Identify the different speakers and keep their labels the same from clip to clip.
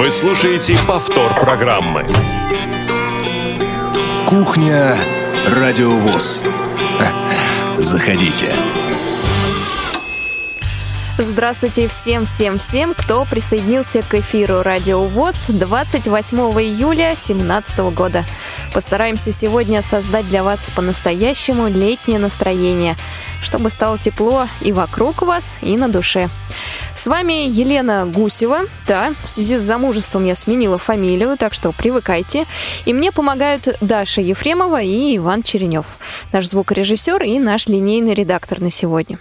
Speaker 1: Вы слушаете повтор программы.
Speaker 2: Кухня Радиовоз. Заходите.
Speaker 3: Здравствуйте всем-всем-всем, кто присоединился к эфиру Радио ВОЗ 28 июля 2017 года. Постараемся сегодня создать для вас по-настоящему летнее настроение, чтобы стало тепло и вокруг вас, и на душе. С вами Елена Гусева. Да, в связи с замужеством я сменила фамилию, так что привыкайте. И мне помогают Даша Ефремова и Иван Черенев, наш звукорежиссер и наш линейный редактор на сегодня.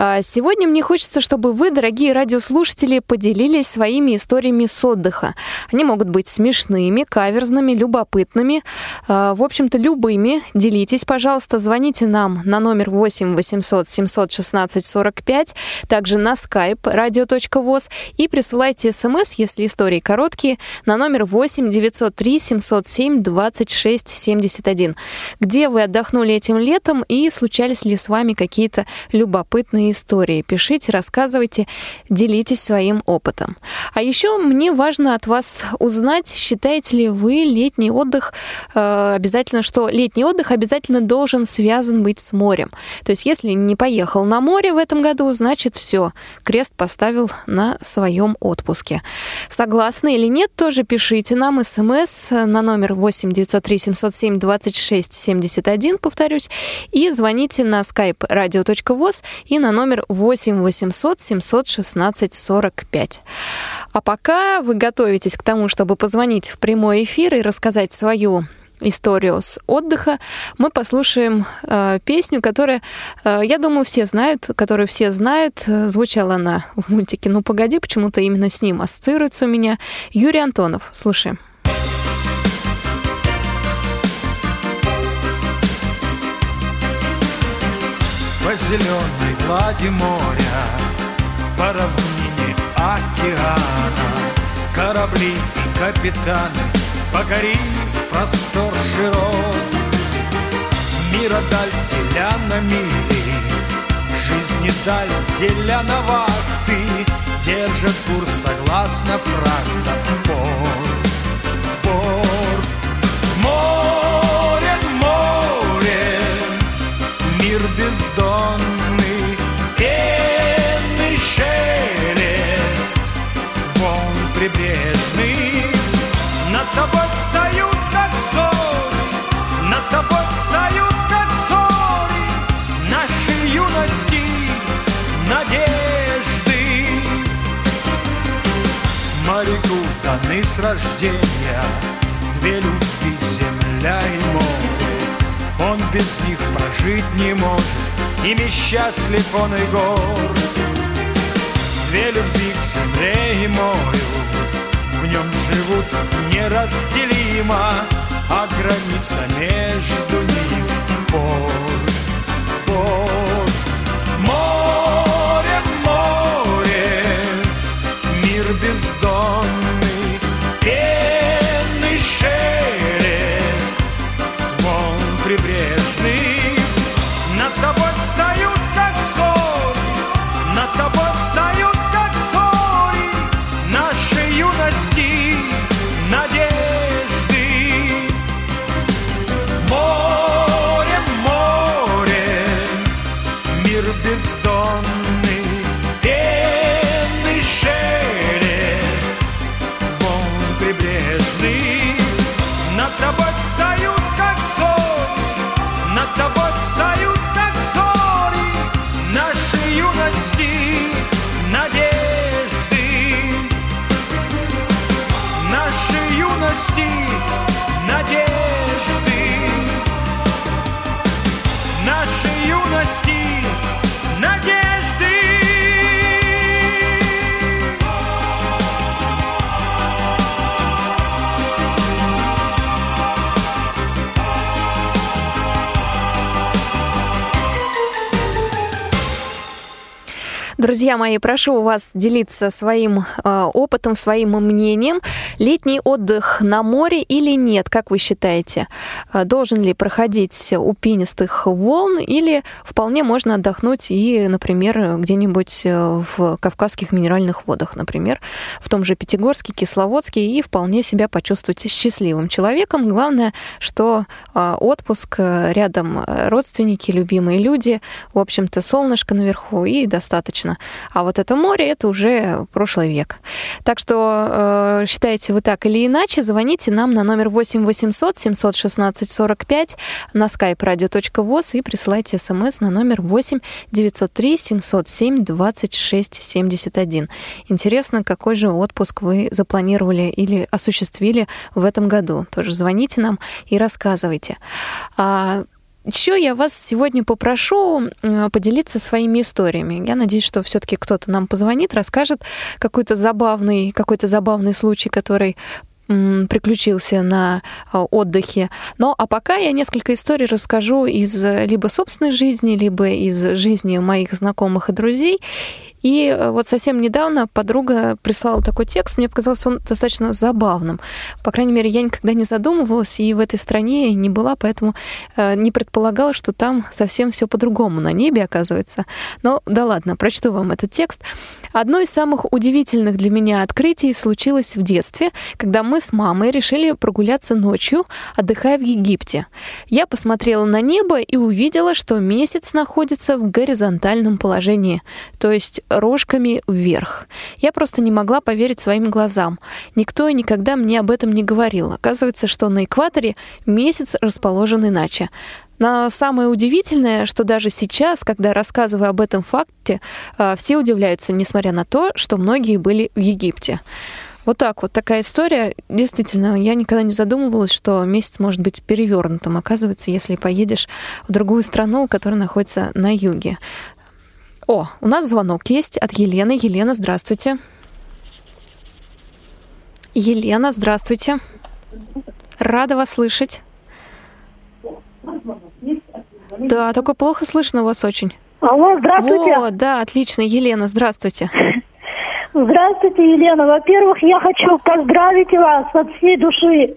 Speaker 3: А, сегодня мне хочется, чтобы вы, дорогие радиослушатели, поделились своими историями с отдыха. Они могут быть смешными, каверзными, любопытными, а, в общем-то, любыми. Делитесь, пожалуйста, звоните нам на номер 8 800 716 45, также на skype radio.voz и присылайте смс, если истории короткие, на номер 8 903 707 26 71. Где вы отдохнули этим летом и случались ли с вами какие-то любопытные истории. Пишите, рассказывайте, делитесь своим опытом. А еще мне важно от вас узнать, считаете ли вы летний отдых э, обязательно, что летний отдых обязательно должен связан быть с морем. То есть, если не поехал на море в этом году, значит все, крест поставил на своем отпуске. Согласны или нет, тоже пишите нам смс на номер 8 903 707 26 71, повторюсь, и звоните на skype radio.voz и на номер 8 800 716 45. А пока вы готовитесь к тому, чтобы позвонить в прямой эфир и рассказать свою историю с отдыха, мы послушаем э, песню, которая, э, я думаю, все знают, которую все знают. Звучала она в мультике «Ну, погоди», почему-то именно с ним ассоциируется у меня. Юрий Антонов. Слушаем.
Speaker 4: По зеленой глади моря, по равнине океана, корабли и капитаны покорив простор широт. Мира даль деля на мили, жизни даль деля на вахты, держат курс согласно фрактам в порт. Море, море, мир бездонный, пенный шелест, волн прибрежный. Над тобой встают, как зори, над тобой встают, как зори, нашей юности надежды. Моряку даны с рождения две любви, земля и море. Он без них прожить не может, ими счастлив он и горд. Две любви к земле и морю, в нем живут неразделимо, а граница между ними порт, порт. Море, море, мир бездонный, пенный шелест, волн прибрежный. Над тобой встают, как зори, над тобой
Speaker 3: Друзья мои, прошу вас делиться своим э, опытом, своим мнением. Летний отдых на море или нет, как вы считаете? Э, должен ли проходить у пенистых волн или вполне можно отдохнуть и, например, где-нибудь э, в Кавказских минеральных водах, например, в том же Пятигорске, Кисловодске и вполне себя почувствовать счастливым человеком. Главное, что э, отпуск, рядом родственники, любимые люди, в общем-то, солнышко наверху и достаточно. А вот это море, это уже прошлый век. Так что э, считаете вы так или иначе, звоните нам на номер 8 800 716 45 на skype radio.voz и присылайте смс на номер 8 903 707 26 71. Интересно, какой же отпуск вы запланировали или осуществили в этом году? Тоже звоните нам и рассказывайте. А, еще я вас сегодня попрошу поделиться своими историями. Я надеюсь, что все-таки кто-то нам позвонит, расскажет какой-то забавный, какой-то забавный случай, который приключился на а, отдыхе. Но а пока я несколько историй расскажу из либо собственной жизни, либо из жизни моих знакомых и друзей. И э, вот совсем недавно подруга прислала такой текст, мне показалось он достаточно забавным. По крайней мере, я никогда не задумывалась и в этой стране не была, поэтому э, не предполагала, что там совсем все по-другому на небе, оказывается. Но да ладно, прочту вам этот текст. Одно из самых удивительных для меня открытий случилось в детстве, когда мы с мамой решили прогуляться ночью, отдыхая в Египте. Я посмотрела на небо и увидела, что месяц находится в горизонтальном положении, то есть рожками вверх. Я просто не могла поверить своим глазам. Никто и никогда мне об этом не говорил. Оказывается, что на экваторе месяц расположен иначе. Но самое удивительное, что даже сейчас, когда рассказываю об этом факте, а, все удивляются, несмотря на то, что многие были в Египте. Вот так вот, такая история. Действительно, я никогда не задумывалась, что месяц может быть перевернутым, оказывается, если поедешь в другую страну, которая находится на юге. О, у нас звонок есть от Елены. Елена, здравствуйте. Елена, здравствуйте. Рада вас слышать. Да, только плохо слышно вас очень.
Speaker 5: Алло, здравствуйте.
Speaker 3: О, да, отлично. Елена, здравствуйте.
Speaker 5: Здравствуйте, Елена. Во-первых, я хочу поздравить вас от всей души.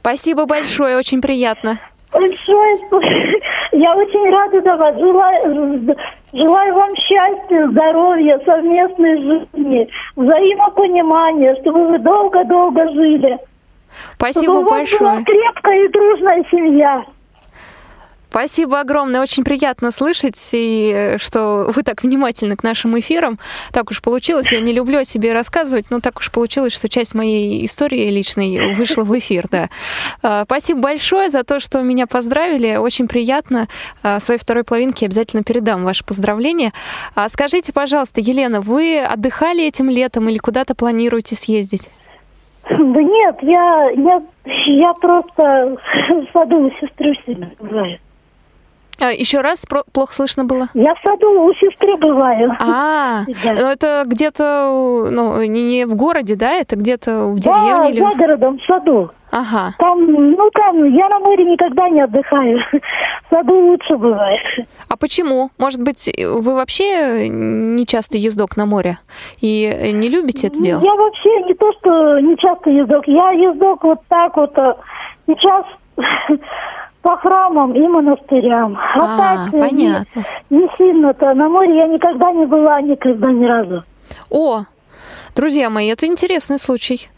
Speaker 3: Спасибо большое, очень приятно.
Speaker 5: Большое спасибо. Я очень рада за вас. Желаю, желаю вам счастья, здоровья, совместной жизни, взаимопонимания, чтобы вы долго-долго жили.
Speaker 3: Спасибо
Speaker 5: чтобы
Speaker 3: большое.
Speaker 5: у вас была крепкая и дружная семья.
Speaker 3: Спасибо огромное, очень приятно слышать, и э, что вы так внимательны к нашим эфирам. Так уж получилось, я не люблю о себе рассказывать, но так уж получилось, что часть моей истории личной вышла в эфир, да. А, спасибо большое за то, что меня поздравили, очень приятно. А, своей второй половинке обязательно передам ваши поздравления. А скажите, пожалуйста, Елена, вы отдыхали этим летом или куда-то планируете съездить?
Speaker 5: Да нет, я, я, я просто в саду у сестры всегда.
Speaker 3: А, еще раз, про- плохо слышно было.
Speaker 5: Я в саду у сестры бываю.
Speaker 3: А,
Speaker 5: Да.
Speaker 3: ну это где-то, ну, не в городе, да? Это где-то в
Speaker 5: Да,
Speaker 3: деревне или...
Speaker 5: за городом, в саду.
Speaker 3: Ага.
Speaker 5: Там, ну там, я на море никогда не отдыхаю. В саду лучше бывает.
Speaker 3: А почему? Может быть, вы вообще не часто ездок на море и не любите это дело?
Speaker 5: Я вообще не то, что не часто ездок. Я ездок вот так вот э, сейчас по храмам и монастырям. А,
Speaker 3: А,
Speaker 5: так э,
Speaker 3: понятно.
Speaker 5: Не, не сильно-то. На море я никогда не была, никогда ни разу.
Speaker 3: О, друзья мои, это интересный случай.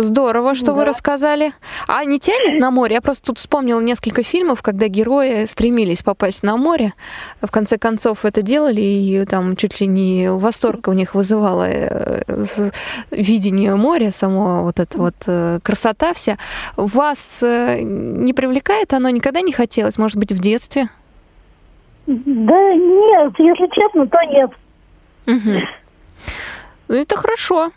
Speaker 3: Здорово, что вы рассказали. А не тянет на море? Я просто тут вспомнила несколько фильмов, когда герои стремились попасть на море. В конце концов это делали, и там чуть ли не восторг у них вызывало э, видение моря, само вот эта вот э, красота вся. Вас э, не привлекает оно? Никогда не хотелось? Может быть, в детстве?
Speaker 5: Да нет, если честно, то нет.
Speaker 3: Мгм. Ну, Это хорошо.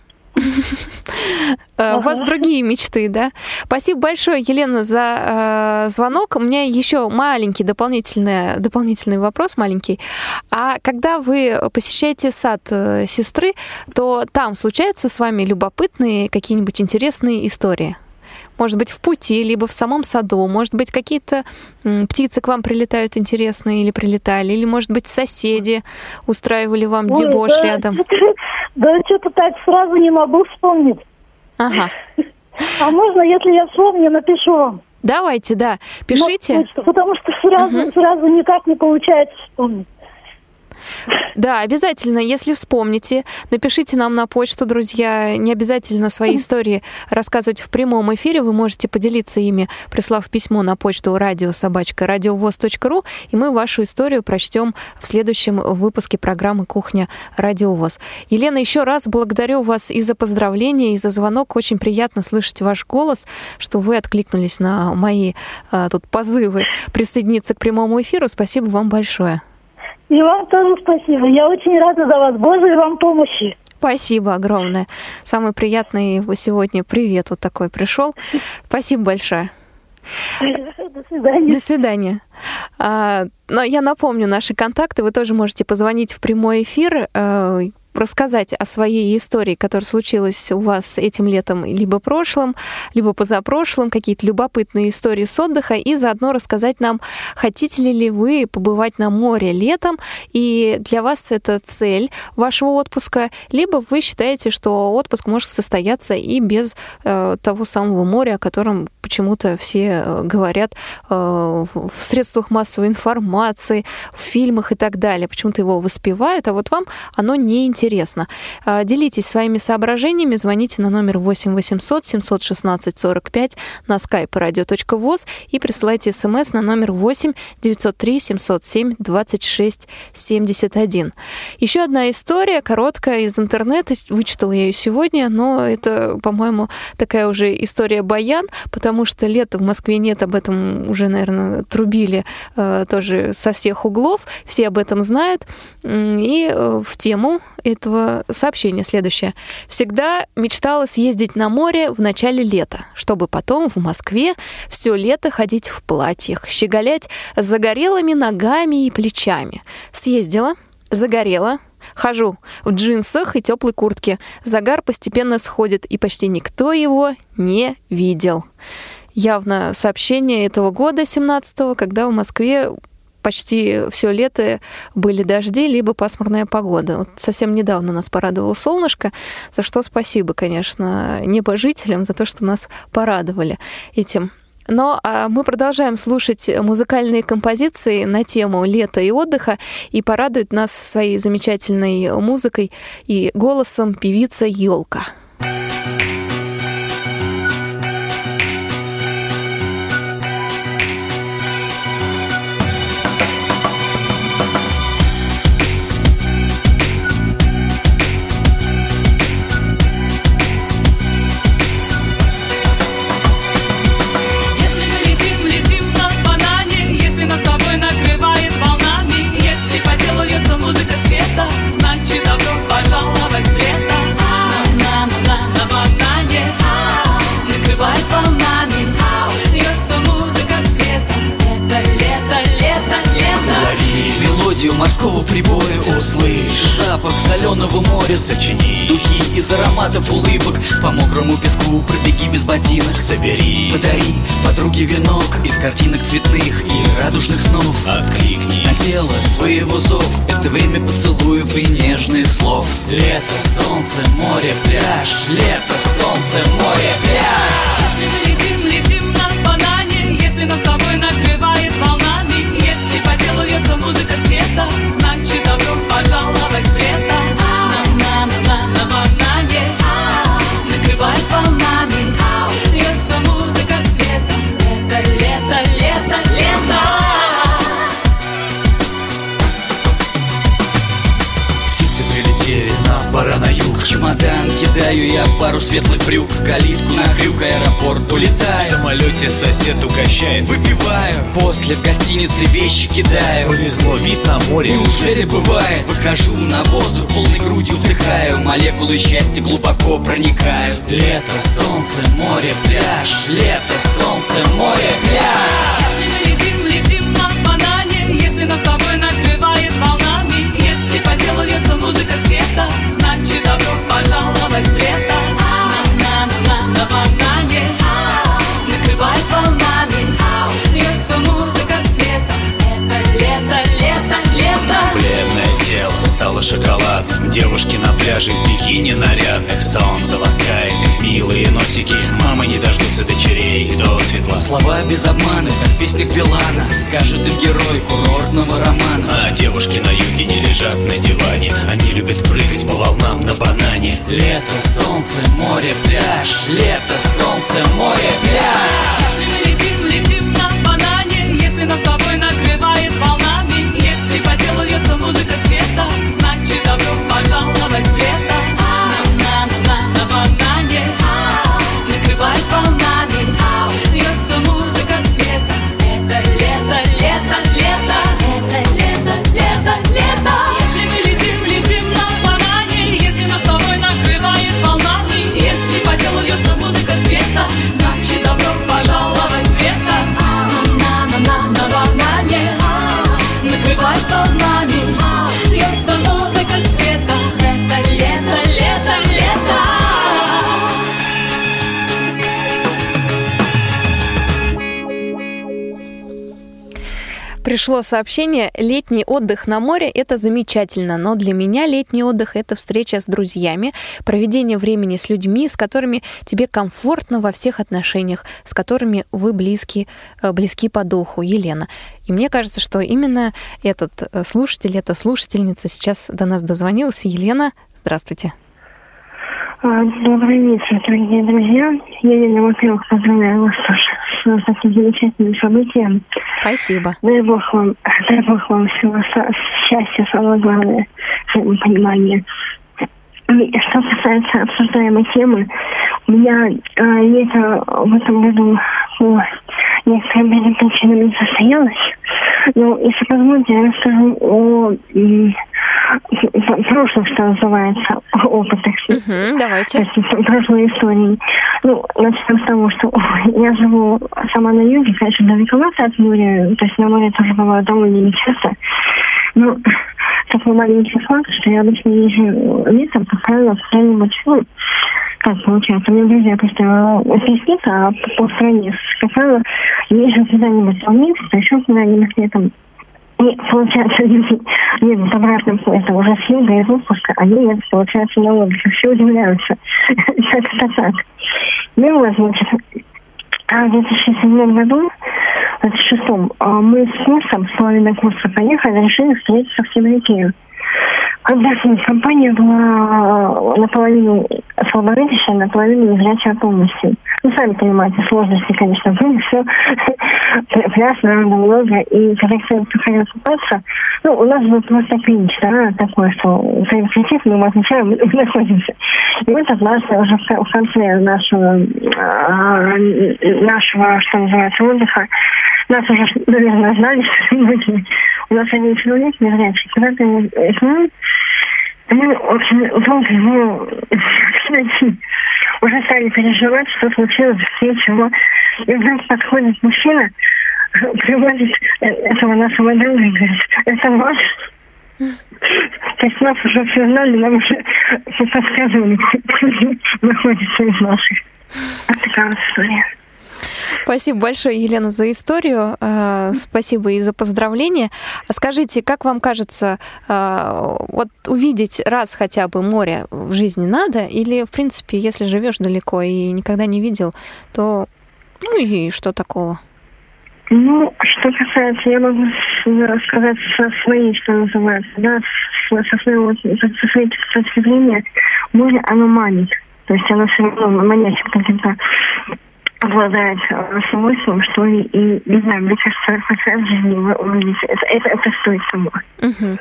Speaker 3: Э, У вас другие мечты, да? Спасибо большое, Елена, за э, звонок. У меня еще маленький дополнительный, дополнительный вопрос, маленький. А когда вы посещаете сад э, сестры, то там случаются с вами любопытные какие-нибудь интересные истории? Может быть, в пути, либо в самом саду, может быть, какие-то птицы к вам прилетают интересные или прилетали, или, может быть, соседи устраивали вам
Speaker 5: Ой,
Speaker 3: дебош
Speaker 5: да,
Speaker 3: рядом.
Speaker 5: Да что-то так сразу не могу вспомнить.
Speaker 3: Ага.
Speaker 5: А можно, если я вспомню, напишу вам?
Speaker 3: Давайте, да,
Speaker 5: На
Speaker 3: пишите.
Speaker 5: потому что сразу, сразу никак не получается вспомнить.
Speaker 3: Да, обязательно, если вспомните, напишите нам на почту, друзья. Не обязательно свои истории рассказывать в прямом эфире. Вы можете поделиться ими, прислав письмо на почту радиособачка радиовоз.ру, и мы вашу историю прочтем в следующем выпуске программы «Кухня Радиовоз». Елена, еще раз благодарю вас и за поздравления, и за звонок. Очень приятно слышать ваш голос, что вы откликнулись на мои а, тут позывы присоединиться к прямому эфиру. Спасибо вам большое.
Speaker 5: И вам тоже спасибо. Я очень рада за вас. Божьей вам помощи.
Speaker 3: Спасибо огромное. Самый приятный сегодня привет вот такой пришел. Спасибо большое.
Speaker 5: До свидания.
Speaker 3: До свидания. А, но я напомню наши контакты. Вы тоже можете позвонить в прямой эфир, э, рассказать о своей истории, которая случилась у вас этим летом, либо прошлым, либо позапрошлым, какие-то любопытные истории с отдыха, и заодно рассказать нам, хотите ли вы побывать на море летом, и для вас это цель вашего отпуска, либо вы считаете, что отпуск может состояться и без э, того самого моря, о котором почему-то все э, говорят э, в средствах массовой информации, в фильмах и так далее. Почему-то его воспевают, а вот вам оно не интересно. А, Делитесь своими соображениями, звоните на номер 8 800 716 45 на skype radio.voz и присылайте смс на номер 8 903 707 26 71. Еще одна история, короткая, из интернета. Вычитала я ее сегодня, но это, по-моему, такая уже история баян, потому что лето в Москве нет, об этом уже, наверное, трубили э, тоже со всех углов, все об этом знают. И э, в тему этого сообщения следующее. Всегда мечтала съездить на море в начале лета, чтобы потом в Москве все лето ходить в платьях, щеголять загорелыми ногами и плечами. Съездила, загорела, Хожу в джинсах и теплой куртке. Загар постепенно сходит, и почти никто его не видел. Явно сообщение этого года, 17-го, когда в Москве почти все лето были дожди, либо пасмурная погода. Вот совсем недавно нас порадовало солнышко, за что спасибо, конечно, небожителям за то, что нас порадовали этим. Но а, мы продолжаем слушать музыкальные композиции на тему лета и отдыха, и порадует нас своей замечательной музыкой и голосом певица Елка.
Speaker 6: Лето,
Speaker 7: солнце, море, пляж. Лето, солнце, море, пляж
Speaker 8: самолете сосед угощает.
Speaker 7: Выпиваю, после в гостинице вещи кидаю.
Speaker 8: Повезло, вид на море
Speaker 7: Неужели бывает? Выхожу на воздух, полной грудью вдыхаю. Молекулы счастья глубоко проникают. Лето, солнце, море, пляж. Лето, солнце, море, пляж
Speaker 8: Даже в бикини нарядных солнце ласкает их милые носики. Мамы не дождутся дочерей до светла
Speaker 7: Слова без обмана, как в песнях Билана. Скажет им герой курортного романа.
Speaker 8: А девушки на юге не лежат на диване. Они любят прыгать по волнам на банане.
Speaker 7: Лето, солнце, море, пляж. Лето, солнце, море, пляж.
Speaker 6: Если мы летим, летим на банане. Если нас
Speaker 3: Пришло сообщение, летний отдых на море – это замечательно, но для меня летний отдых – это встреча с друзьями, проведение времени с людьми, с которыми тебе комфортно во всех отношениях, с которыми вы близки, э, близки по духу. Елена. И мне кажется, что именно этот э, слушатель, эта слушательница сейчас до нас дозвонилась. Елена, здравствуйте.
Speaker 9: А, Добрый вечер, дорогие друзья. Елена, во-первых, поздравляю вас тоже с таким замечательным событием.
Speaker 3: Спасибо.
Speaker 9: Дай Бог вам, дай Бог вам всего счастья, самое главное, взаимопонимания. И Что касается обсуждаемой темы, у меня э, лето в этом году по некоторым рядом причинам не состоялось. Но если позволите, я расскажу о м, п- прошлых, что называется, опытах.
Speaker 3: Мгм, давайте.
Speaker 9: Прошлой истории. Ну, начнем с того, что я живу сама на юге, конечно, далековато от моря, то есть на море тоже бываю довольно нечасто. Ну, такой маленький факт, что я обычно езжу летом, как правило, в стране ну, как получается, меня друзья просто объяснят, а по стране, правило, езжу куда-нибудь в а еще куда-нибудь летом и получается, люди едут обратно, это уже с юга из отпуска, они едут, получается, на отдых. Все удивляются. Как это так? Ну, вот, значит, а в 2007 году, в 2006 а, мы с курсом, с половиной курса поехали, решили встретиться в Сибиряке. Когда компания была наполовину слаборечащая, наполовину незрячая полностью. Ну, сами понимаете, сложности, конечно, были, все народу много, и когда кто-то приходил купаться, ну, у нас был просто клинч, да, такое, что своим кричит, мы отвечаем, мы находимся. И вот однажды уже в конце нашего, а, нашего, что называется, отдыха, нас уже, наверное, знали, что мы у нас один человек незрячий, куда-то его знал, мы очень долго его найти. Уже стали переживать, что случилось, все чего. И вдруг подходит мужчина, приводит э, этого нашего друга и говорит, это ваш? То есть нас уже все знали, нам уже все подсказывали, находится из наших. Вот такая история.
Speaker 3: Спасибо большое, Елена, за историю. Э, Спасибо и за поздравления. А скажите, как вам кажется, э, вот увидеть раз хотя бы море в жизни надо? Или, в принципе, если живешь далеко и никогда не видел, то ну и что такого?
Speaker 9: Ну, что касается, я могу рассказать со своей, что называется, да, со своего, со своей точки зрения, море, оно манит. То есть оно все равно манячит каким-то обладает э, свойством, что и, и, не знаю, мне кажется, раз в жизни вы увидите, это, это, это стоит того.
Speaker 3: Мгм.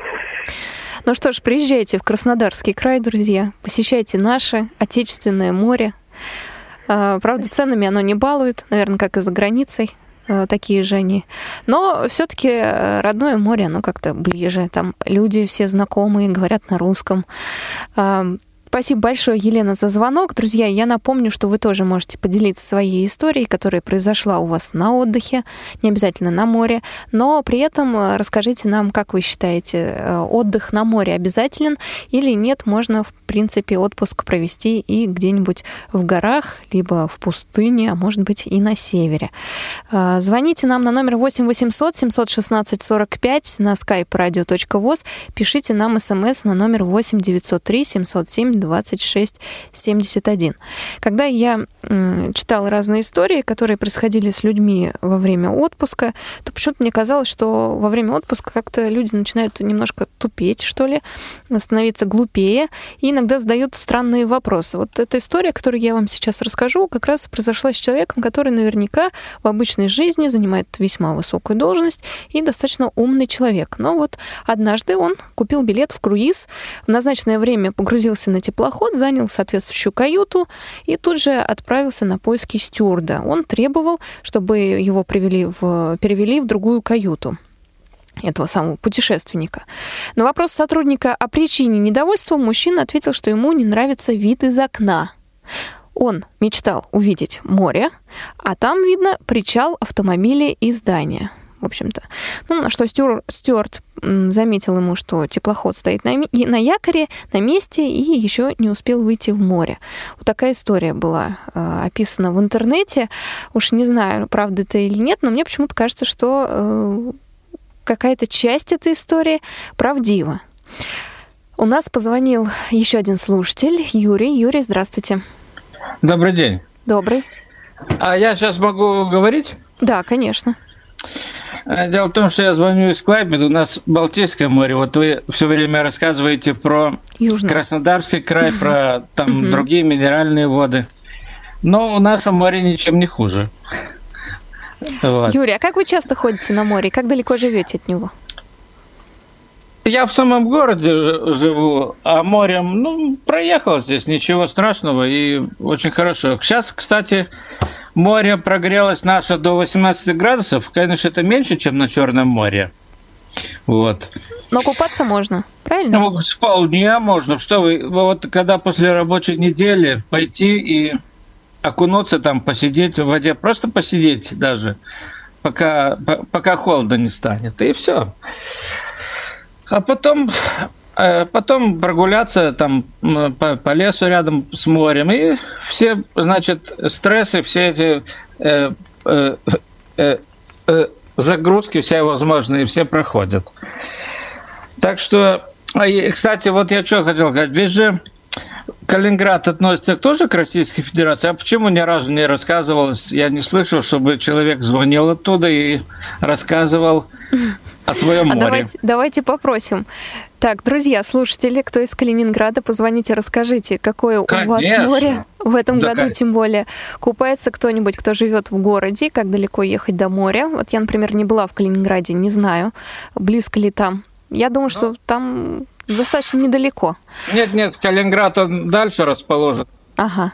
Speaker 3: Ну что ж, приезжайте в Краснодарский край, друзья, посещайте наше отечественное море. А, Правда, ценами оно не балует, наверное, как и за границей. э, Такие же они. Но все-таки родное море, оно как-то ближе. Там люди все знакомые, говорят на русском. Спасибо большое, Елена, за звонок. Друзья, я напомню, что вы тоже можете поделиться своей историей, которая произошла у вас на отдыхе, не обязательно на море, но при этом э, расскажите нам, как вы считаете, э, отдых на море обязателен или нет, можно, в принципе, отпуск провести и где-нибудь в горах, либо в пустыне, а может быть и на севере. Э, звоните нам на номер 8 800 716 45 на skype radio.voz, пишите нам смс на номер 8 903 707 26 71. Когда я читала разные истории, которые происходили с людьми во время отпуска, то почему-то мне казалось, что во время отпуска как-то люди начинают немножко тупеть, что ли, становиться глупее, и иногда задают странные вопросы. Вот эта история, которую я вам сейчас расскажу, как раз произошла с человеком, который наверняка в обычной жизни занимает весьма высокую должность и достаточно умный человек. Но вот однажды он купил билет в круиз, в назначенное время погрузился на теплоход, занял соответствующую каюту и тут же отправился на поиски стюарда. Он требовал, чтобы его привели в, перевели в другую каюту этого самого путешественника. На вопрос сотрудника о причине недовольства мужчина ответил, что ему не нравится вид из окна. Он мечтал увидеть море, а там видно причал автомобиля и здания в общем-то. Ну, на что Стюар, Стюарт заметил ему, что теплоход стоит на, на якоре, на месте и еще не успел выйти в море. Вот такая история была э, описана в интернете. Уж не знаю, правда это или нет, но мне почему-то кажется, что э, какая-то часть этой истории правдива. У нас позвонил еще один слушатель, Юрий. Юрий, здравствуйте.
Speaker 10: Добрый день.
Speaker 3: Добрый.
Speaker 10: А я сейчас могу говорить?
Speaker 3: Да, конечно.
Speaker 10: Э, дело в том, что я звоню из Клайпеда, у нас Балтийское море. Вот вы все время рассказываете про
Speaker 3: Южный.
Speaker 10: Краснодарский край, про там другие минеральные воды. Но у нашего моря ничем не хуже.
Speaker 3: Вот. Юрий, а как вы часто ходите на море? Как далеко живете от него?
Speaker 10: Я в самом городе живу, а морем, ну, проехал здесь, ничего страшного и очень хорошо. Сейчас, кстати, море прогрелось наше до 18 градусов, конечно, это меньше, чем на Черном море. Вот.
Speaker 3: Но купаться можно, правильно? Ну,
Speaker 10: вполне можно. Что вы, вот когда после рабочей недели пойти и окунуться там, посидеть в воде, просто посидеть даже, пока, пока холодно не станет, и все. А потом потом прогуляться там по, по лесу рядом с морем. И все, значит, стрессы, все эти э, э, э, э, загрузки все возможные, все проходят. Так что, а кстати, вот я что хотел сказать. Ведь же Калининград относится тоже к Российской Федерации. А почему ни разу не рассказывалось? Я не слышал, чтобы человек звонил оттуда и рассказывал о своем
Speaker 3: а
Speaker 10: море.
Speaker 3: Давайте, давайте попросим. Так, друзья, слушатели, кто из Калининграда, позвоните, расскажите, какое Конечно. у вас море в этом да, году, как... тем более. Купается кто-нибудь, кто живет в городе, как далеко ехать до моря? Вот я, например, не была в Калининграде, не знаю, близко ли там. Я думаю, что ну. там достаточно недалеко.
Speaker 10: Нет, нет, Калининград он дальше расположен.
Speaker 3: Ага.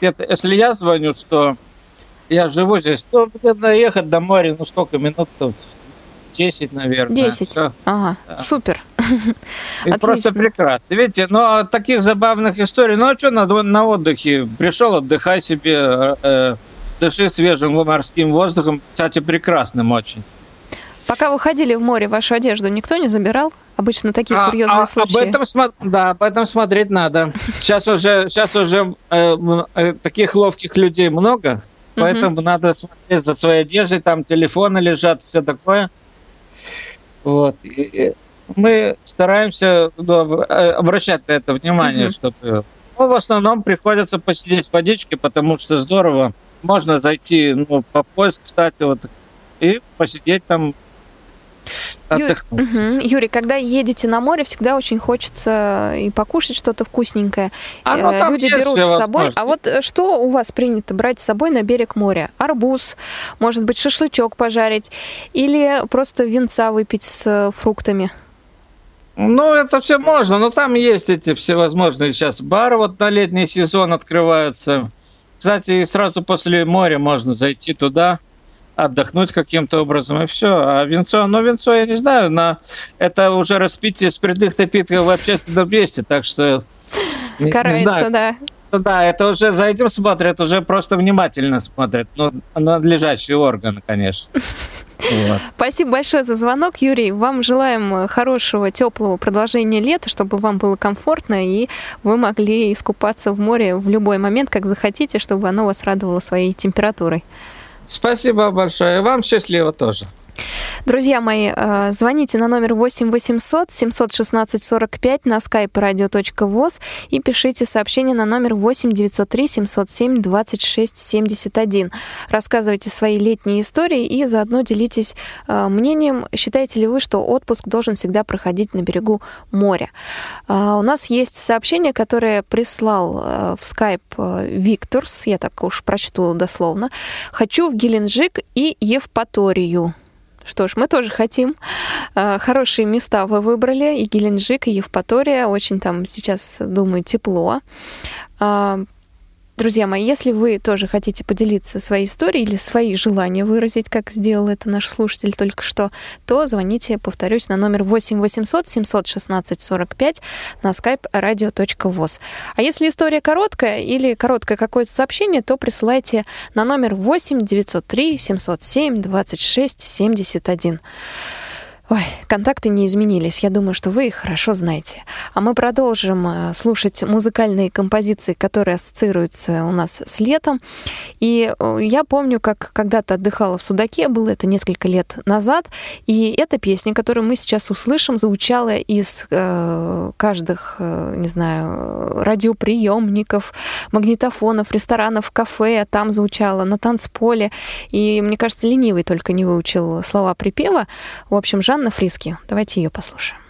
Speaker 10: Если я звоню, что я живу здесь, то где-то ехать до моря, ну сколько минут тут? 10, наверное.
Speaker 3: 10. Все. Ага, да. супер.
Speaker 10: И просто прекрасно. Видите, но таких забавных историй. Ну а что на, на отдыхе? Пришел, отдыхай себе, э, э, дыши свежим морским воздухом. Кстати, прекрасным очень.
Speaker 3: Пока вы ходили в море, вашу одежду никто не забирал? Обычно такие а, курьезные а, случаи.
Speaker 10: Об этом, да, об этом смотреть надо. Сейчас уже, сейчас уже э, э, таких ловких людей много, поэтому надо смотреть за своей одеждой, там телефоны лежат, все такое. Вот. И мы стараемся ну, обращать на это внимание, mm-hmm. чтобы... Ну, в основном приходится посидеть в водичке, потому что здорово. Можно зайти ну, по поиск, кстати, вот, и посидеть там
Speaker 3: Ю... Угу. Юрий, когда едете на море, всегда очень хочется и покушать что-то вкусненькое. А, ну, э, Люди берут с собой. А вот э, что у вас принято брать с собой на берег моря? Арбуз, может быть, шашлычок пожарить или просто винца выпить с э, фруктами?
Speaker 10: Ну, это все можно, но там есть эти всевозможные сейчас бары, вот на летний сезон открываются. Кстати, сразу после моря можно зайти туда, отдохнуть каким-то образом, и все. А венцо, ну, венцо, я не знаю, на... это уже распитие спиртных напитков в общественном месте, так что Не- знаю.
Speaker 3: да.
Speaker 10: Да, это уже за этим смотрят, уже просто внимательно смотрят. Ну, надлежащий орган, конечно. Вот.
Speaker 3: Спасибо большое за звонок, Юрий. Вам желаем хорошего, теплого продолжения лета, чтобы вам было комфортно и вы могли искупаться в море в любой момент, как захотите, чтобы оно вас радовало своей температурой.
Speaker 10: Спасибо большое. Вам счастливо тоже.
Speaker 3: Друзья мои, э, звоните на номер 8 800 716 45 на skype radio.voz и пишите сообщение на номер 8 903 707 26 71. Рассказывайте свои летние истории и заодно делитесь э, мнением, считаете ли вы, что отпуск должен всегда проходить на берегу моря. А, У нас есть сообщение, которое прислал э, в skype э, Викторс, я так уж прочту дословно. «Хочу в Геленджик и Евпаторию». Что ж, мы тоже хотим. Э, Хорошие места вы выбрали. И Геленджик, и Евпатория. Очень там сейчас, думаю, тепло. Друзья мои, если вы тоже хотите поделиться своей историей или свои желания выразить, как сделал это наш слушатель только что, то звоните, повторюсь, на номер 8 800 716 45 на skype radio.voz. А если история короткая или короткое какое-то сообщение, то присылайте на номер 8 903 707 26 71. Ой, контакты не изменились. Я думаю, что вы их хорошо знаете. А мы продолжим э, слушать музыкальные композиции, которые ассоциируются у нас с летом. И э, я помню, как когда-то отдыхала в Судаке, было это несколько лет назад, и эта песня, которую мы сейчас услышим, звучала из э, каждых, э, не знаю, радиоприемников, магнитофонов, ресторанов, кафе, там звучала на танцполе. И мне кажется, ленивый только не выучил слова припева. В общем, Жанна Фриски. Давайте ее послушаем.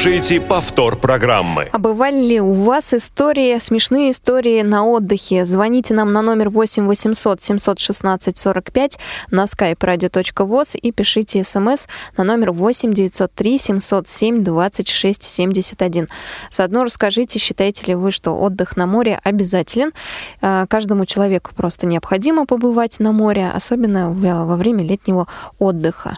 Speaker 2: Слушаете повтор программы.
Speaker 3: А бывали ли у вас истории, смешные истории на отдыхе? Звоните нам на номер 8 800 716 45 на skype radio.voz и пишите смс на номер 8 903 707 26 71. Заодно расскажите, считаете ли вы, что отдых на море обязателен? Э, Каждому человеку просто необходимо побывать на море, особенно во время летнего отдыха.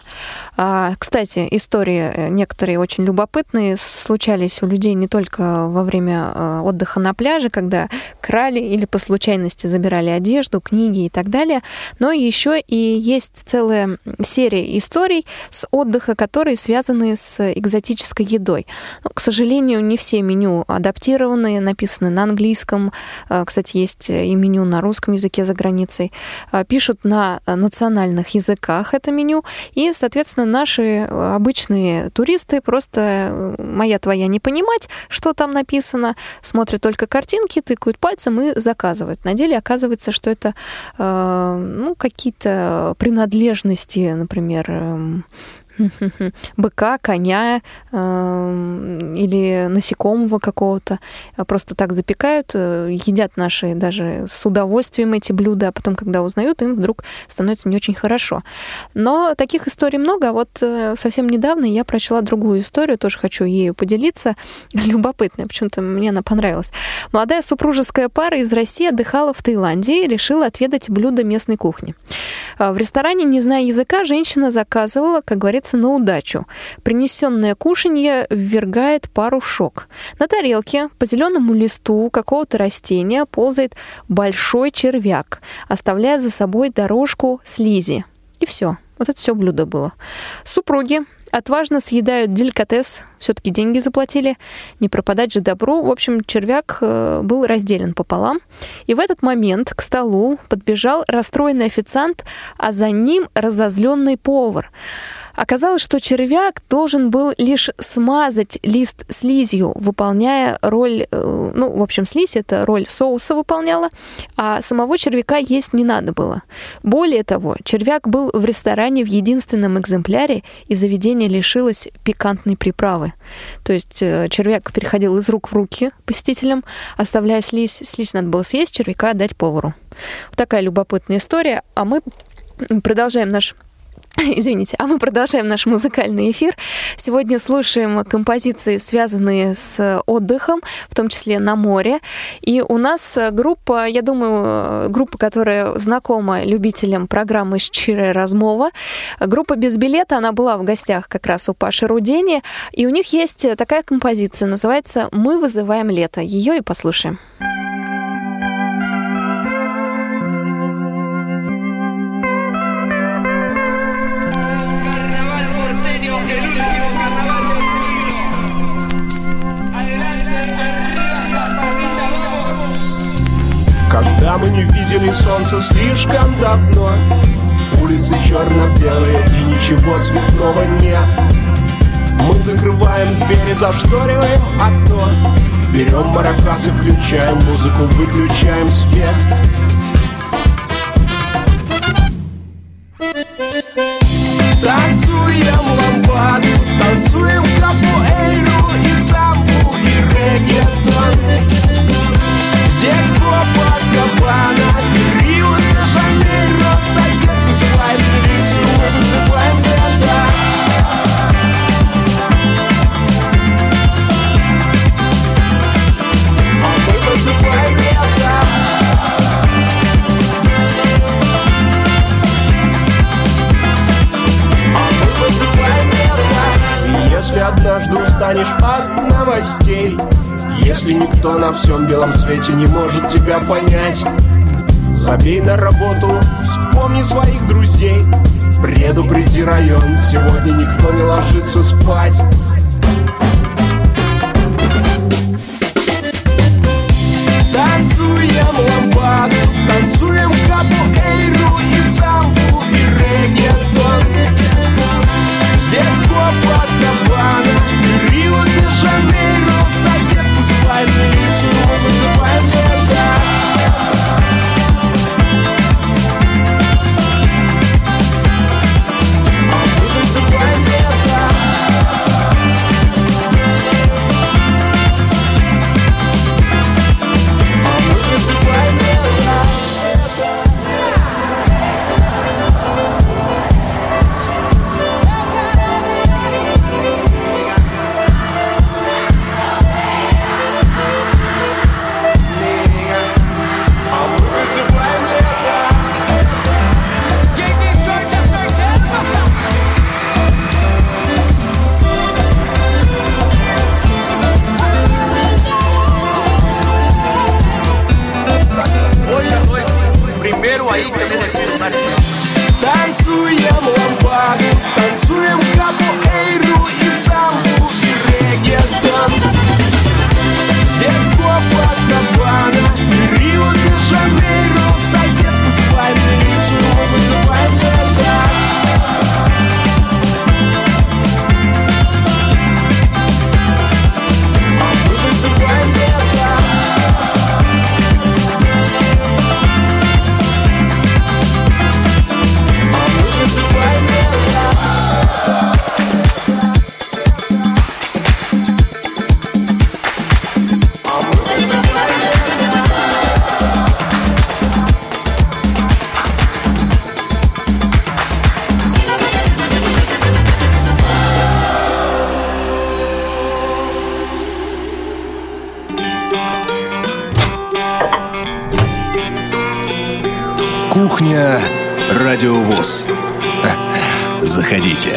Speaker 3: А, Кстати, истории э, некоторые очень любопытные случались у людей не только во время э, отдыха на пляже, когда крали или по случайности забирали одежду, книги и так далее, но еще и есть целая серия историй с отдыха, которые связаны с экзотической едой. Ну, к сожалению, не все меню адаптированы, написаны на английском. Э, Кстати, есть и меню на русском языке за границей. Э, Пишут на э, национальных языках это меню. И, соответственно, наши э, обычные туристы просто э, моя твоя не понимать, что там написано, смотрят только картинки, тыкают пальцем и заказывают. На деле оказывается, что это э, ну, какие-то принадлежности, например, эм, быка, коня э, или насекомого какого-то. Просто так запекают, э, едят наши даже с удовольствием эти блюда, а потом, когда узнают, им вдруг становится не очень хорошо. Но таких историй много. А Вот э, совсем недавно я прочла другую историю, тоже хочу ею поделиться. Любопытная, почему-то мне она понравилась. Молодая супружеская пара из России отдыхала в Таиланде и решила отведать блюдо местной кухни. А В ресторане, не зная языка, женщина заказывала, как говорится, на удачу. Принесенное кушанье ввергает пару в шок. На тарелке по зеленому листу какого-то растения ползает большой червяк, оставляя за собой дорожку слизи. И все. Вот это все блюдо было. Супруги отважно съедают деликатес, все-таки деньги заплатили, не пропадать же добру. В общем, червяк э, был разделен пополам. И в этот момент к столу подбежал расстроенный официант, а за ним разозленный повар. Оказалось, что червяк должен был лишь смазать лист слизью, выполняя роль, э, ну, в общем, слизь это роль соуса выполняла, а самого червяка есть не надо было. Более того, червяк был в ресторане в единственном экземпляре, и заведение лишилось пикантной приправы. То есть э, червяк переходил из рук в руки посетителям, оставляя слизь. Слизь надо было съесть, червяка отдать повару. Вот такая любопытная история. А мы продолжаем наш Извините, а мы продолжаем наш музыкальный эфир. Сегодня слушаем композиции, связанные с отдыхом, в том числе на море. И у нас группа, я думаю, группа, которая знакома любителям программы «Щирая размова». Группа «Без билета», она была в гостях как раз у Паши Рудени. И у них есть такая композиция, называется «Мы вызываем лето». Ее и послушаем.
Speaker 11: Когда мы не видели солнца слишком давно Улицы черно-белые и ничего цветного нет. Мы закрываем двери, зашториваем окно Берем маракасы, включаем музыку, выключаем свет. Танцуем ламбаду, танцуем капуэйру и самбу и реггетон однажды устанешь от новостей Если никто на всем белом свете не может тебя понять Забей на работу, вспомни своих друзей. Предупреди район, сегодня никто не ложится спать. Танцуем ламбаду, танцуем капуэйру и самбу и реггетон
Speaker 2: Радиовоз. Заходите.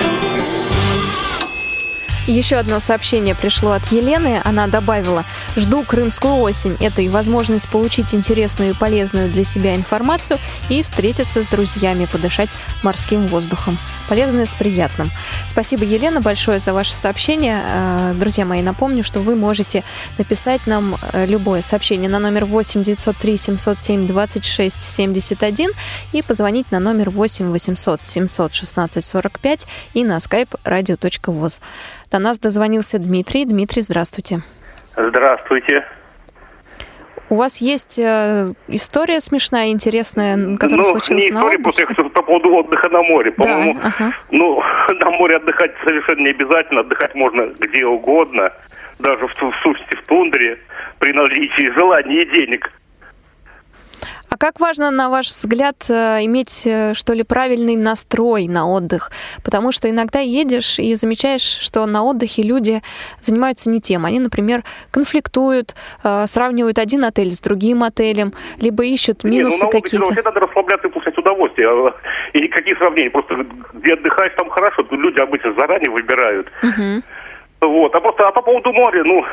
Speaker 3: Еще одно сообщение пришло от Елены. Она добавила, жду крымскую осень. Это и возможность получить интересную и полезную для себя информацию и встретиться с друзьями, подышать морским воздухом. Полезное с приятным. Спасибо, Елена, большое за ваше сообщение. Э, Друзья мои, напомню, что вы можете написать нам э, любое сообщение на номер 8 903 707 26 71 и позвонить на номер 8 800 716 45 и на skype radio.voz. До нас дозвонился Дмитрий. Дмитрий, здравствуйте.
Speaker 12: Здравствуйте.
Speaker 3: У вас есть э, история смешная, интересная, которая
Speaker 12: ну,
Speaker 3: случилась
Speaker 12: не
Speaker 3: на
Speaker 12: история,
Speaker 3: отдыхе?
Speaker 12: просто по поводу отдыха на море. По-моему,
Speaker 3: Да, ага.
Speaker 12: ну, на море отдыхать совершенно не обязательно. Отдыхать можно где угодно, даже в, в сущности в тундре, при наличии желания и денег.
Speaker 3: А как важно, на ваш взгляд, э, иметь, э, что ли, правильный настрой на отдых? Потому что иногда едешь и замечаешь, что на отдыхе люди занимаются не тем. Они, например, конфликтуют, э, сравнивают один отель с другим отелем, либо ищут
Speaker 12: Не, ну,
Speaker 3: минусы
Speaker 12: на отдыхе
Speaker 3: какие-то.
Speaker 12: вообще надо расслабляться и получать удовольствие. А, И никаких сравнений. Просто где отдыхаешь, там хорошо. Люди обычно заранее выбирают.
Speaker 3: Мгм.
Speaker 12: Вот, а просто а по поводу моря, ну,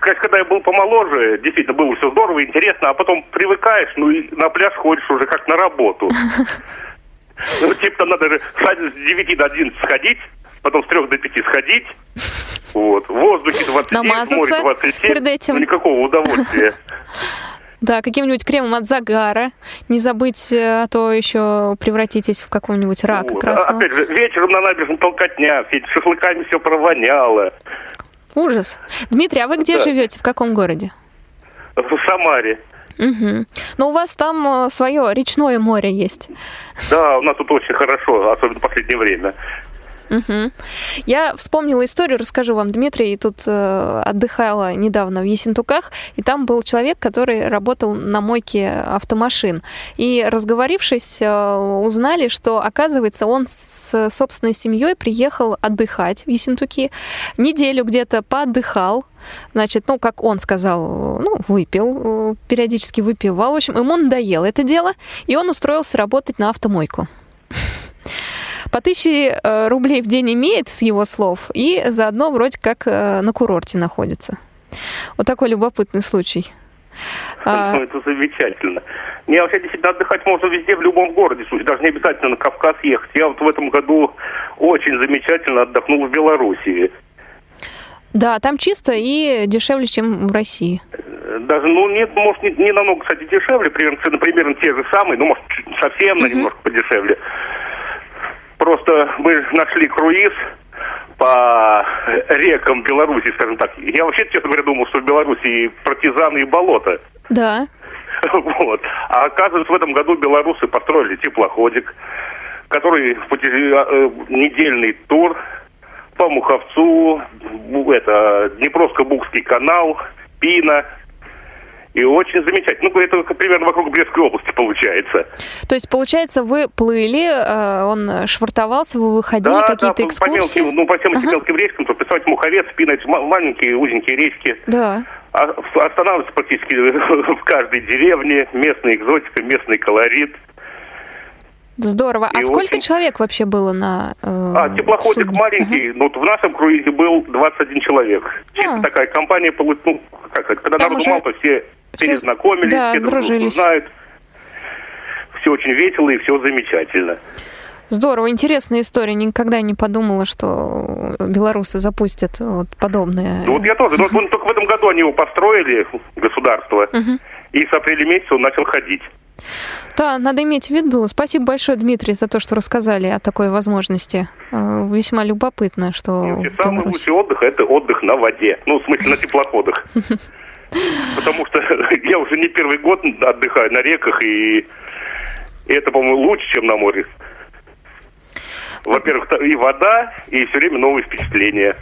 Speaker 12: когда я был помоложе, действительно было все здорово, интересно, а потом привыкаешь, ну и на пляж ходишь уже как на работу. Ну, типа там надо же с 9 до 11 сходить, потом с 3 до 5 сходить, вот, в воздухе 29, в
Speaker 3: Намазаться
Speaker 12: море 27,
Speaker 3: перед этим.
Speaker 12: ну никакого удовольствия.
Speaker 3: Да, каким-нибудь кремом от загара. Не забыть, э, а то еще превратитесь в какого-нибудь рака
Speaker 12: Вот. А
Speaker 3: красного.
Speaker 12: Опять же, вечером на набережной толкотня, шашлыками все провоняло.
Speaker 3: Ужас. Дмитрий, а вы где
Speaker 12: Да.
Speaker 3: живете? В каком городе?
Speaker 12: В Самаре.
Speaker 3: Угу. Но у вас там свое речное море есть.
Speaker 12: Да, у нас тут очень хорошо, особенно в последнее время.
Speaker 3: Мгм. Я вспомнила историю, расскажу вам, Дмитрий. Тут э, отдыхала недавно в Ессентуках, и там был человек, который работал на мойке автомашин. И разговорившись, э, узнали, что, оказывается, он с собственной семьей приехал отдыхать в Ессентуки, неделю где-то поотдыхал, Значит, ну, как он сказал, ну, выпил, э, периодически выпивал. В общем, ему надоело это дело, и он устроился работать на автомойку. По тысяче э, рублей в день имеет, с его слов, и заодно вроде как э, на курорте находится. Вот такой любопытный случай. А,
Speaker 12: Ну, это замечательно. Не, вообще действительно отдыхать можно везде, в любом городе. Даже не обязательно на Кавказ ехать. Я вот в этом году очень замечательно отдохнул в Белоруссии.
Speaker 3: да, там чисто и дешевле, чем в России.
Speaker 12: Э, Даже, ну, нет, может, не, не намного, кстати, дешевле, примерно, примерно те же самые, ну, может, совсем на немножко подешевле. Просто мы нашли круиз по рекам Беларуси, скажем так. Я вообще, честно говоря, думал, что в Беларуси партизаны и болота.
Speaker 3: Да.
Speaker 12: Вот. А оказывается, в этом году белорусы построили теплоходик, который пути- э, недельный тур по Муховцу, это Днепровско-Букский канал, Пина. И очень замечательно. Ну, это примерно вокруг Брестской области получается.
Speaker 3: То есть, получается, вы плыли, э, он швартовался, вы выходили,
Speaker 12: да,
Speaker 3: какие-то
Speaker 12: да, по- по,
Speaker 3: экскурсии?
Speaker 12: мелким, ну, по всем этим мелким речкам, то представьте, Муховец, Пина, эти ма- маленькие узенькие речки.
Speaker 3: Да.
Speaker 12: А- Останавливаются практически в каждой деревне, местная экзотика, местный колорит.
Speaker 3: Здорово. А
Speaker 12: И
Speaker 3: сколько
Speaker 12: очень-
Speaker 3: человек вообще было на э,
Speaker 12: А, теплоходик
Speaker 3: судне?
Speaker 12: маленький, ну, вот в нашем круизе был 21 человек. Чисто
Speaker 3: А.
Speaker 12: такая компания, полу- ну, как когда
Speaker 3: Там
Speaker 12: народу
Speaker 3: уже
Speaker 12: мало, то все перезнакомились,
Speaker 3: да,
Speaker 12: все друг друга знают. Все очень весело и все замечательно.
Speaker 3: Здорово, интересная история. Никогда не подумала, что белорусы запустят вот подобное.
Speaker 12: Ну, вот я тоже. Вот только в этом году они его построили, государство, и с апреля месяца он начал ходить.
Speaker 3: Да, надо иметь в виду. Спасибо большое, Дмитрий, за то, что рассказали о такой возможности. Э, Весьма любопытно, что
Speaker 12: самый лучший отдых – это отдых на воде. Ну, в смысле, на теплоходах. Потому что я уже не первый год отдыхаю на реках, и это, по-моему, лучше, чем на море. Во-первых, и вода, и все время новые впечатления.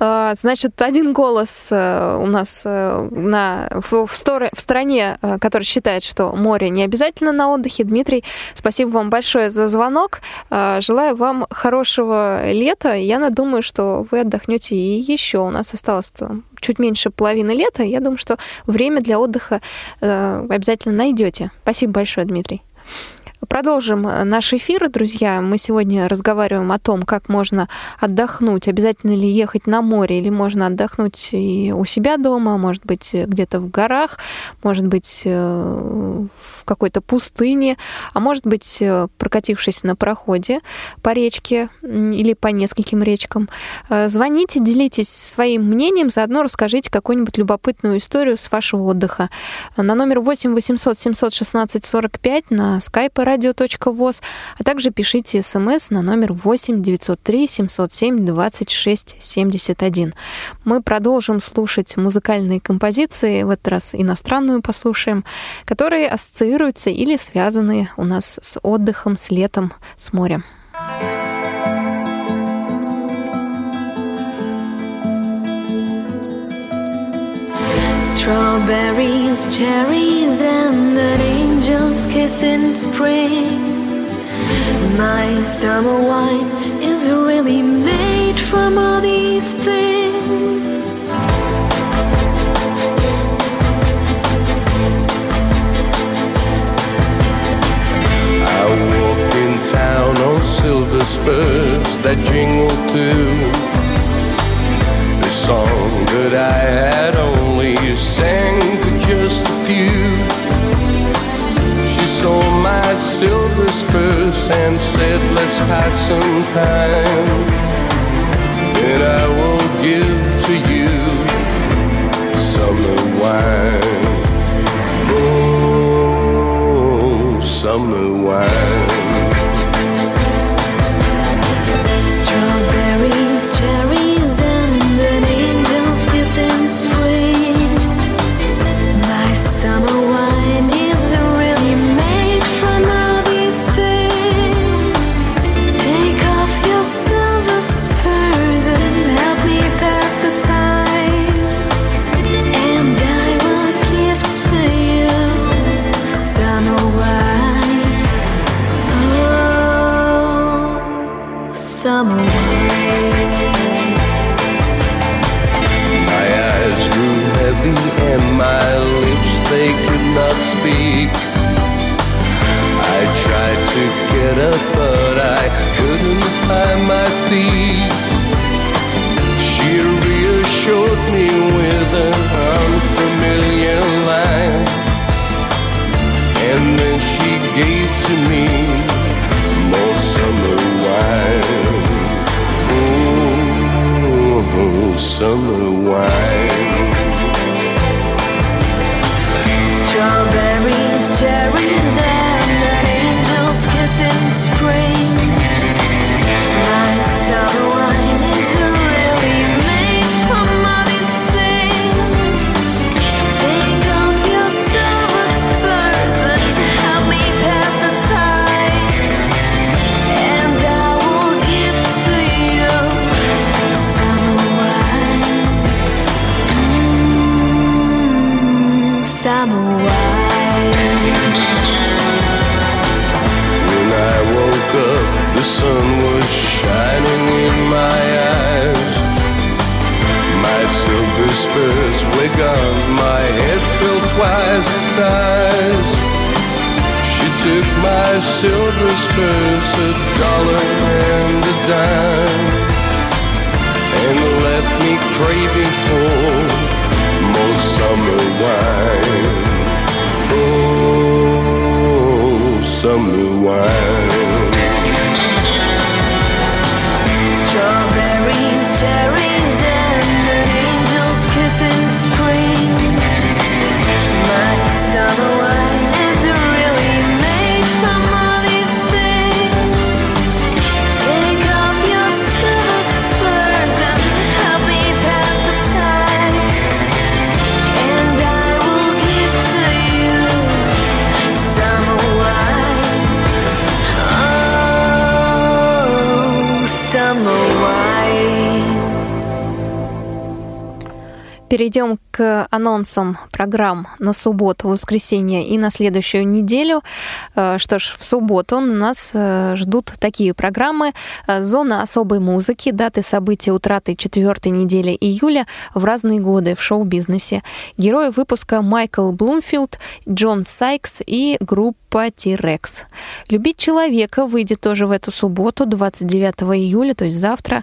Speaker 3: А, Значит, один голос э, у нас э, на, в, в стор- в стране, э, который считает, что море не обязательно на отдыхе. Дмитрий, спасибо вам большое за звонок. А, Желаю вам хорошего лета. Я думаю, что вы отдохнете и еще. У нас осталось чуть меньше половины лета. Я думаю, что время для отдыха обязательно найдете. Спасибо большое, Дмитрий. Продолжим э, наш эфир, друзья. Мы сегодня разговариваем о том, как можно отдохнуть. Обязательно ли ехать на море, или можно отдохнуть и у себя дома, может быть, где-то в горах, может быть, э, в какой-то пустыне, а может быть, э, прокатившись на проходе по речке или по нескольким речкам. Э, Звоните, делитесь своим мнением, заодно расскажите какую-нибудь любопытную историю с вашего отдыха. На номер 8 800 716 45 на skype radio.voz, а также пишите смс на номер 8 903 707 26 71. Мы продолжим слушать музыкальные композиции, в этот раз иностранную послушаем, которые ассоциируются или связаны у нас с отдыхом, с летом, с морем.
Speaker 13: Strawberries, cherries, and an angel's kiss in spring. My summer wine is really made from all these things.
Speaker 14: I walk in town on silver spurs that jingle too. The song that I had only sang to just a few. She saw my silver spurs and said, Let's pass some time. Summer wine. When I woke up, the sun was shining in my eyes. My silver spurs were gone, my head felt twice the size. She took my silver spurs, a dollar and a dime, and left me craving for summer wine. Oh, summer wine.
Speaker 13: Strawberries, cherries,
Speaker 3: Перейдем к анонсам программ на субботу, воскресенье и на следующую неделю. Э, Что ж, в субботу нас э, ждут такие программы. Э, Зона особой музыки, даты событий утраты четвертой недели июля в разные годы в шоу-бизнесе. Герои выпуска Майкл Блумфилд, Джон Сайкс и группа T-Rex. «Любить человека» выйдет тоже в эту субботу, 29 июля, то есть завтра.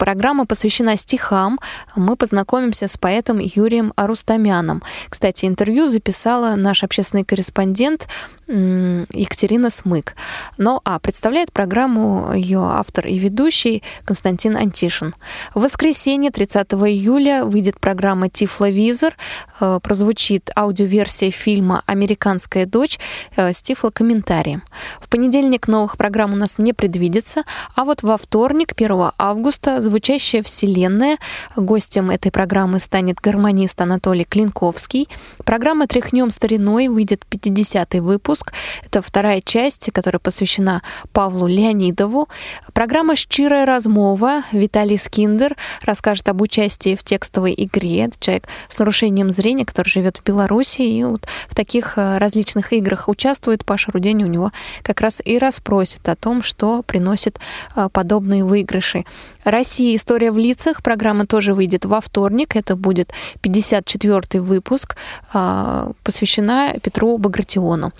Speaker 3: Программа посвящена стихам. Мы познакомимся с поэтом Юрием Арустамяном. Кстати, интервью записала наш общественный корреспондент Екатерина Смык. Ну, а представляет программу ее автор и ведущий Константин Антишин. В воскресенье, 30 июля, выйдет программа «Тифловизор». Э, Прозвучит аудиоверсия фильма «Американская дочь» э, с тифлокомментарием. В понедельник новых программ у нас не предвидится, а вот во вторник, 1 августа, «Звучащая вселенная». Гостем этой программы станет гармонист Анатолий Клинковский. Программа «Тряхнем стариной» выйдет 50-й выпуск. Это вторая часть, которая посвящена Павлу Леонидову. Программа «Щирая размова». Виталий Скиндер расскажет об участии в текстовой игре. Это человек с нарушением зрения, который живет в Беларуси и вот в таких э, различных играх участвует. Паша Рудень у него как раз и расспросит о том, что приносит э, подобные выигрыши. Россия. История в лицах. Программа тоже выйдет во вторник. Это будет 54-й выпуск, а, посвящена Петру Багратиону.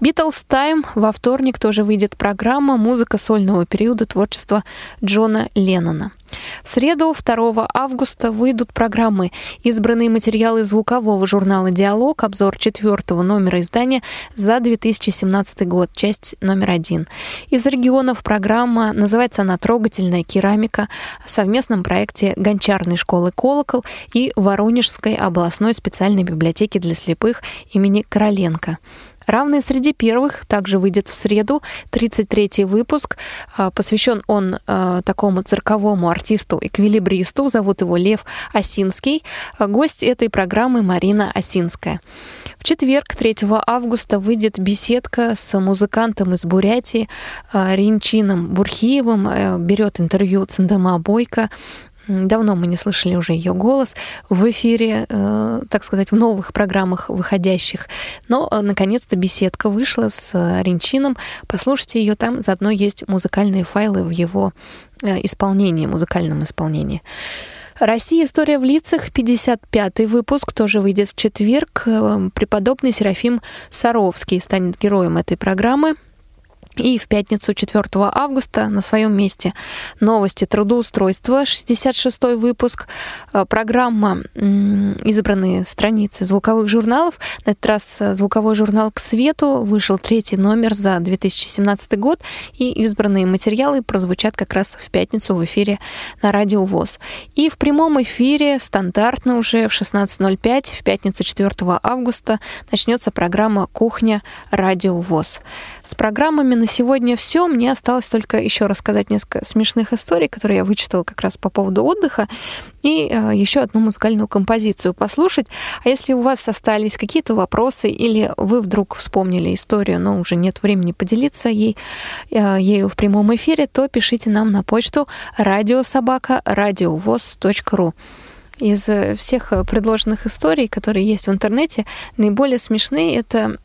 Speaker 3: Beatles Time. Во вторник тоже выйдет программа «Музыка сольного периода творчества Джона Леннона». В среду, 2 августа, выйдут программы «Избранные материалы звукового журнала «Диалог», обзор четвертого номера издания за 2017 год, часть номер один. Из регионов программа, называется она «Трогательная керамика», о совместном проекте Гончарной школы «Колокол» и Воронежской областной специальной библиотеки для слепых имени Короленко. Равные среди первых также выйдет в среду, 33-й выпуск. А, Посвящен он а, такому цирковому артисту-эквилибристу. Зовут его Лев Осинский. А, Гость этой программы Марина Осинская. В четверг, 3 августа, выйдет беседка с музыкантом из Бурятии Ринчином Бурхиевым. Э, Берет интервью Циндема Бойко. Давно мы не слышали уже ее голос в эфире, э, так сказать, в новых программах выходящих. Но, э, наконец-то, беседка вышла с э, Ринчином. Послушайте ее там, заодно есть музыкальные файлы в его э, исполнении, музыкальном исполнении. Россия. История в лицах. 55-й выпуск тоже выйдет в четверг. Преподобный Серафим Саровский станет героем этой программы. И в пятницу 4 августа на своем месте новости трудоустройства, 66 выпуск, Э, программа «Избранные страницы звуковых журналов». На этот раз э, звуковой журнал «К свету» вышел третий номер за 2017 год, и избранные материалы прозвучат как раз в пятницу в эфире на Радио ВОЗ. И в прямом эфире стандартно уже в 16.05 в пятницу 4 августа начнется программа «Кухня Радио ВОЗ». С программами на сегодня все. Мне осталось только еще рассказать несколько смешных историй, которые я вычитала как раз по поводу отдыха, и э, еще одну музыкальную композицию послушать. А если у вас остались какие-то вопросы или вы вдруг вспомнили историю, но уже нет времени поделиться ей, э, ею в прямом эфире, то пишите нам на почту радиособака радиовоз.ру. Из э, всех э, предложенных историй, которые есть в интернете, наиболее смешные это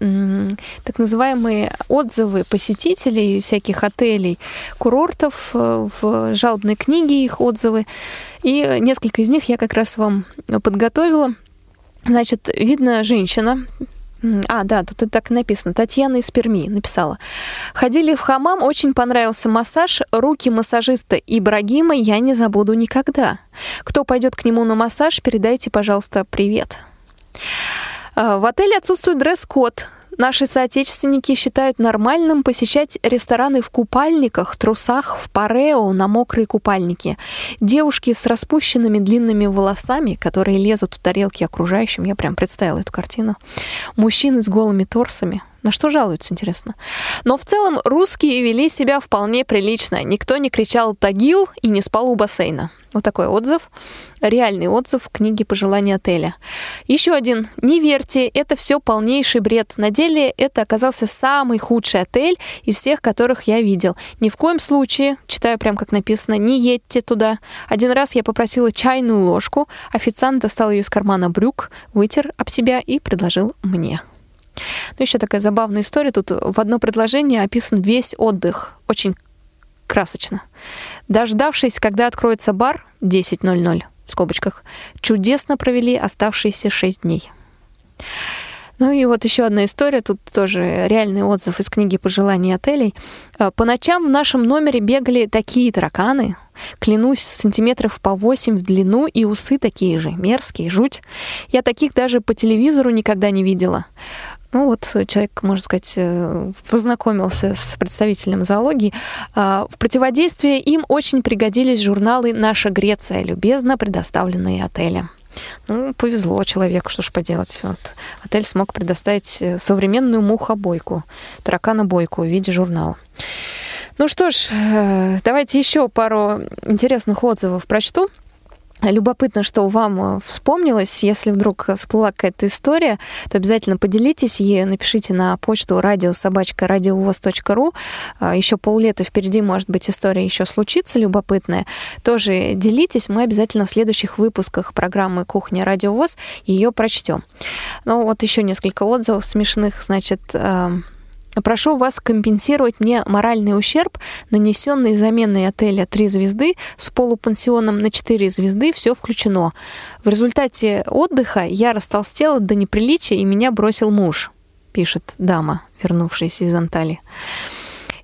Speaker 3: так называемые отзывы посетителей всяких отелей, курортов, э, в жалобной книге их отзывы. И несколько из них я как раз вам подготовила. Значит, видно женщина, А, да, тут и так написано. Татьяна из Перми написала. Ходили в хамам, очень понравился массаж. Руки массажиста Ибрагима я не забуду никогда. Кто пойдет к нему на массаж, передайте, пожалуйста, привет. А, В отеле отсутствует дресс-код. Наши соотечественники считают нормальным посещать рестораны в купальниках, трусах, в парео на мокрые купальники. Девушки с распущенными длинными волосами, которые лезут в тарелки окружающим, я прям представила эту картину. Мужчины с голыми торсами. На что жалуются, интересно? Но в целом русские вели себя вполне прилично. Никто не кричал «Тагил» и не спал у бассейна. Вот такой отзыв. Реальный отзыв в книге «Пожелания отеля». Еще один. Не верьте, это все полнейший бред. На деле это оказался самый худший отель из всех, которых я видел. Ни в коем случае, читаю прям как написано, не едьте туда. Один раз я попросила чайную ложку, официант достал ее из кармана брюк, вытер об себя и предложил мне. Ну, еще такая забавная история. Тут в одно предложение описан весь отдых. Очень красочно. Дождавшись, когда откроется бар 10.00, в скобочках, чудесно провели оставшиеся 6 дней. Ну и вот еще одна история, тут тоже реальный отзыв из книги «Пожеланий отелей». Э, По ночам в нашем номере бегали такие тараканы, клянусь, сантиметров по 8 в длину и усы такие же, мерзкие, жуть. Я таких даже по телевизору никогда не видела. Ну вот человек, можно сказать, э, познакомился с представителем зоологии. А, В противодействие им очень пригодились журналы «Наша Греция», любезно предоставленные отелем. Ну, повезло человеку, что ж поделать. Вот. Отель смог предоставить э, современную мухобойку, тараканобойку в виде журнала. Ну что ж, э, давайте еще пару интересных отзывов прочту. Любопытно, что вам э, вспомнилось. Если вдруг всплыла какая-то история, то обязательно поделитесь ею, напишите на почту радиособачка.радиовоз.ру. Еще поллета впереди, может быть, история еще случится любопытная. Тоже делитесь, мы обязательно в следующих выпусках программы «Кухня Радио ВОЗ» ее прочтем. Ну вот еще несколько отзывов смешных, значит, эм, Прошу вас компенсировать мне моральный ущерб, нанесенный заменой отеля 3 звезды с полупансионом на 4 звезды, все включено. В результате отдыха я растолстела до неприличия и меня бросил муж, пишет дама, вернувшаяся из Анталии.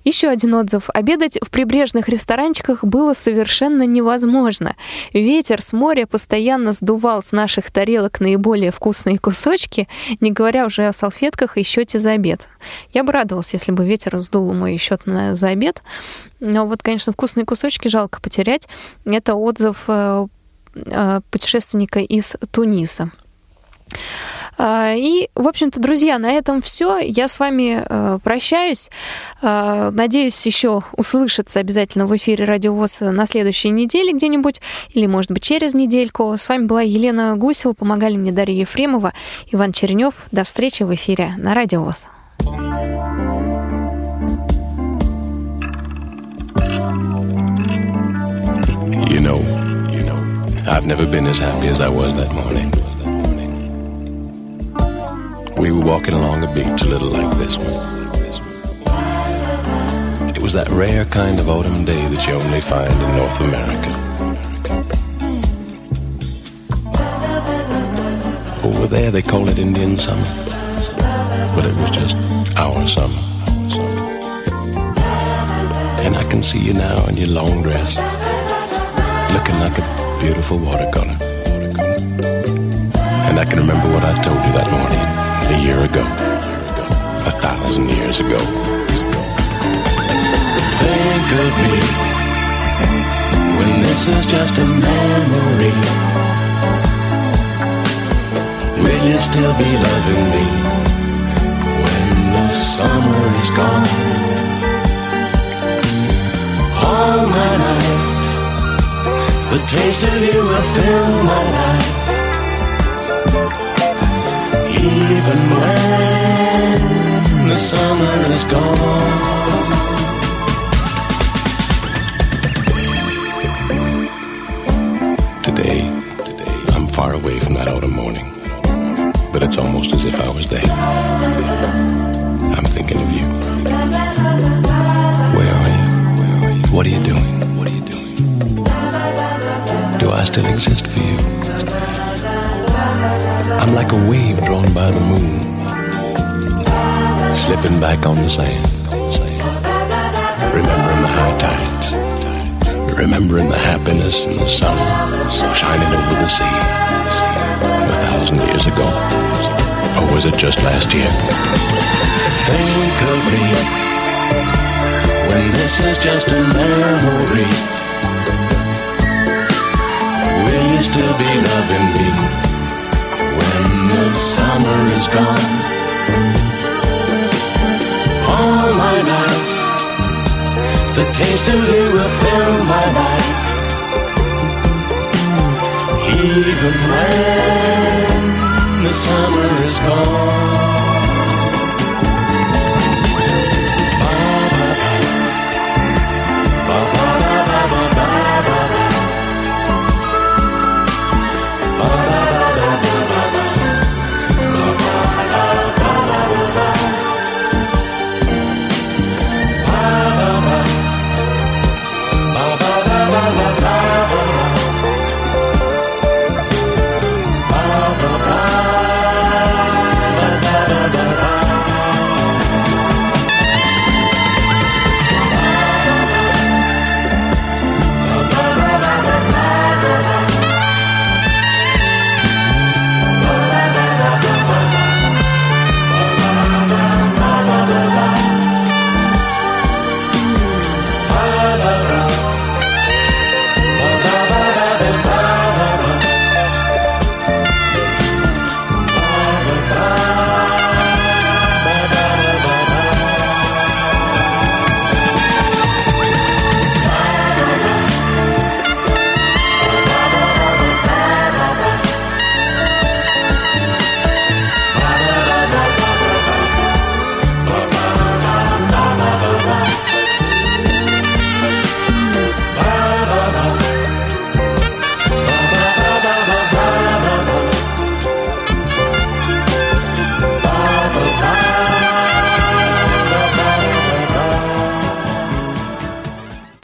Speaker 3: Еще один отзыв. Обедать в прибрежных ресторанчиках было совершенно невозможно. Ветер с моря постоянно сдувал с наших тарелок наиболее вкусные кусочки, не говоря уже о салфетках и счете за обед. Я бы радовалась, если бы ветер сдул мой счет на, за обед. Но вот, конечно, вкусные кусочки жалко потерять. Это отзыв э, э, путешественника из Туниса. А, И, в общем-то, друзья, на этом все. Я с вами э, прощаюсь. Э, Надеюсь, еще услышаться обязательно в эфире Радиовоз на следующей неделе где-нибудь, или, может быть, через недельку. С вами была Елена Гусева, помогали мне Дарья Ефремова, Иван Чернев. До встречи в эфире на Радиовоз.
Speaker 15: You know, you know, I've never been as happy as I was that morning. We were walking along a beach a little like this one. It was that rare kind of autumn day that you only find in North America. Over there they call it Indian summer, but it was just our summer. And I can see you now in your long dress, looking like a beautiful watercolor. And I can remember what I told you that morning, a year ago, a thousand years ago.
Speaker 16: Think of me when this is just a memory. Will you still be loving me when the summer is gone? All my life, the taste of you will fill my life. Even when the summer is gone.
Speaker 15: Today, today, I'm far away from that autumn morning, but it's almost as if I was there. I'm thinking of you. Where are you? Where are you? What are you doing? What are you doing? Do I still exist for you? I'm like a wave drawn by the moon, slipping back on the sand, remembering the high tides, remembering the happiness and the sun shining over the sea a thousand years ago. Or was it just last year?
Speaker 16: Think of me when this is just a memory. Will you still be loving me the summer is gone? All my life, the taste of you will fill my life. Even when the summer is gone.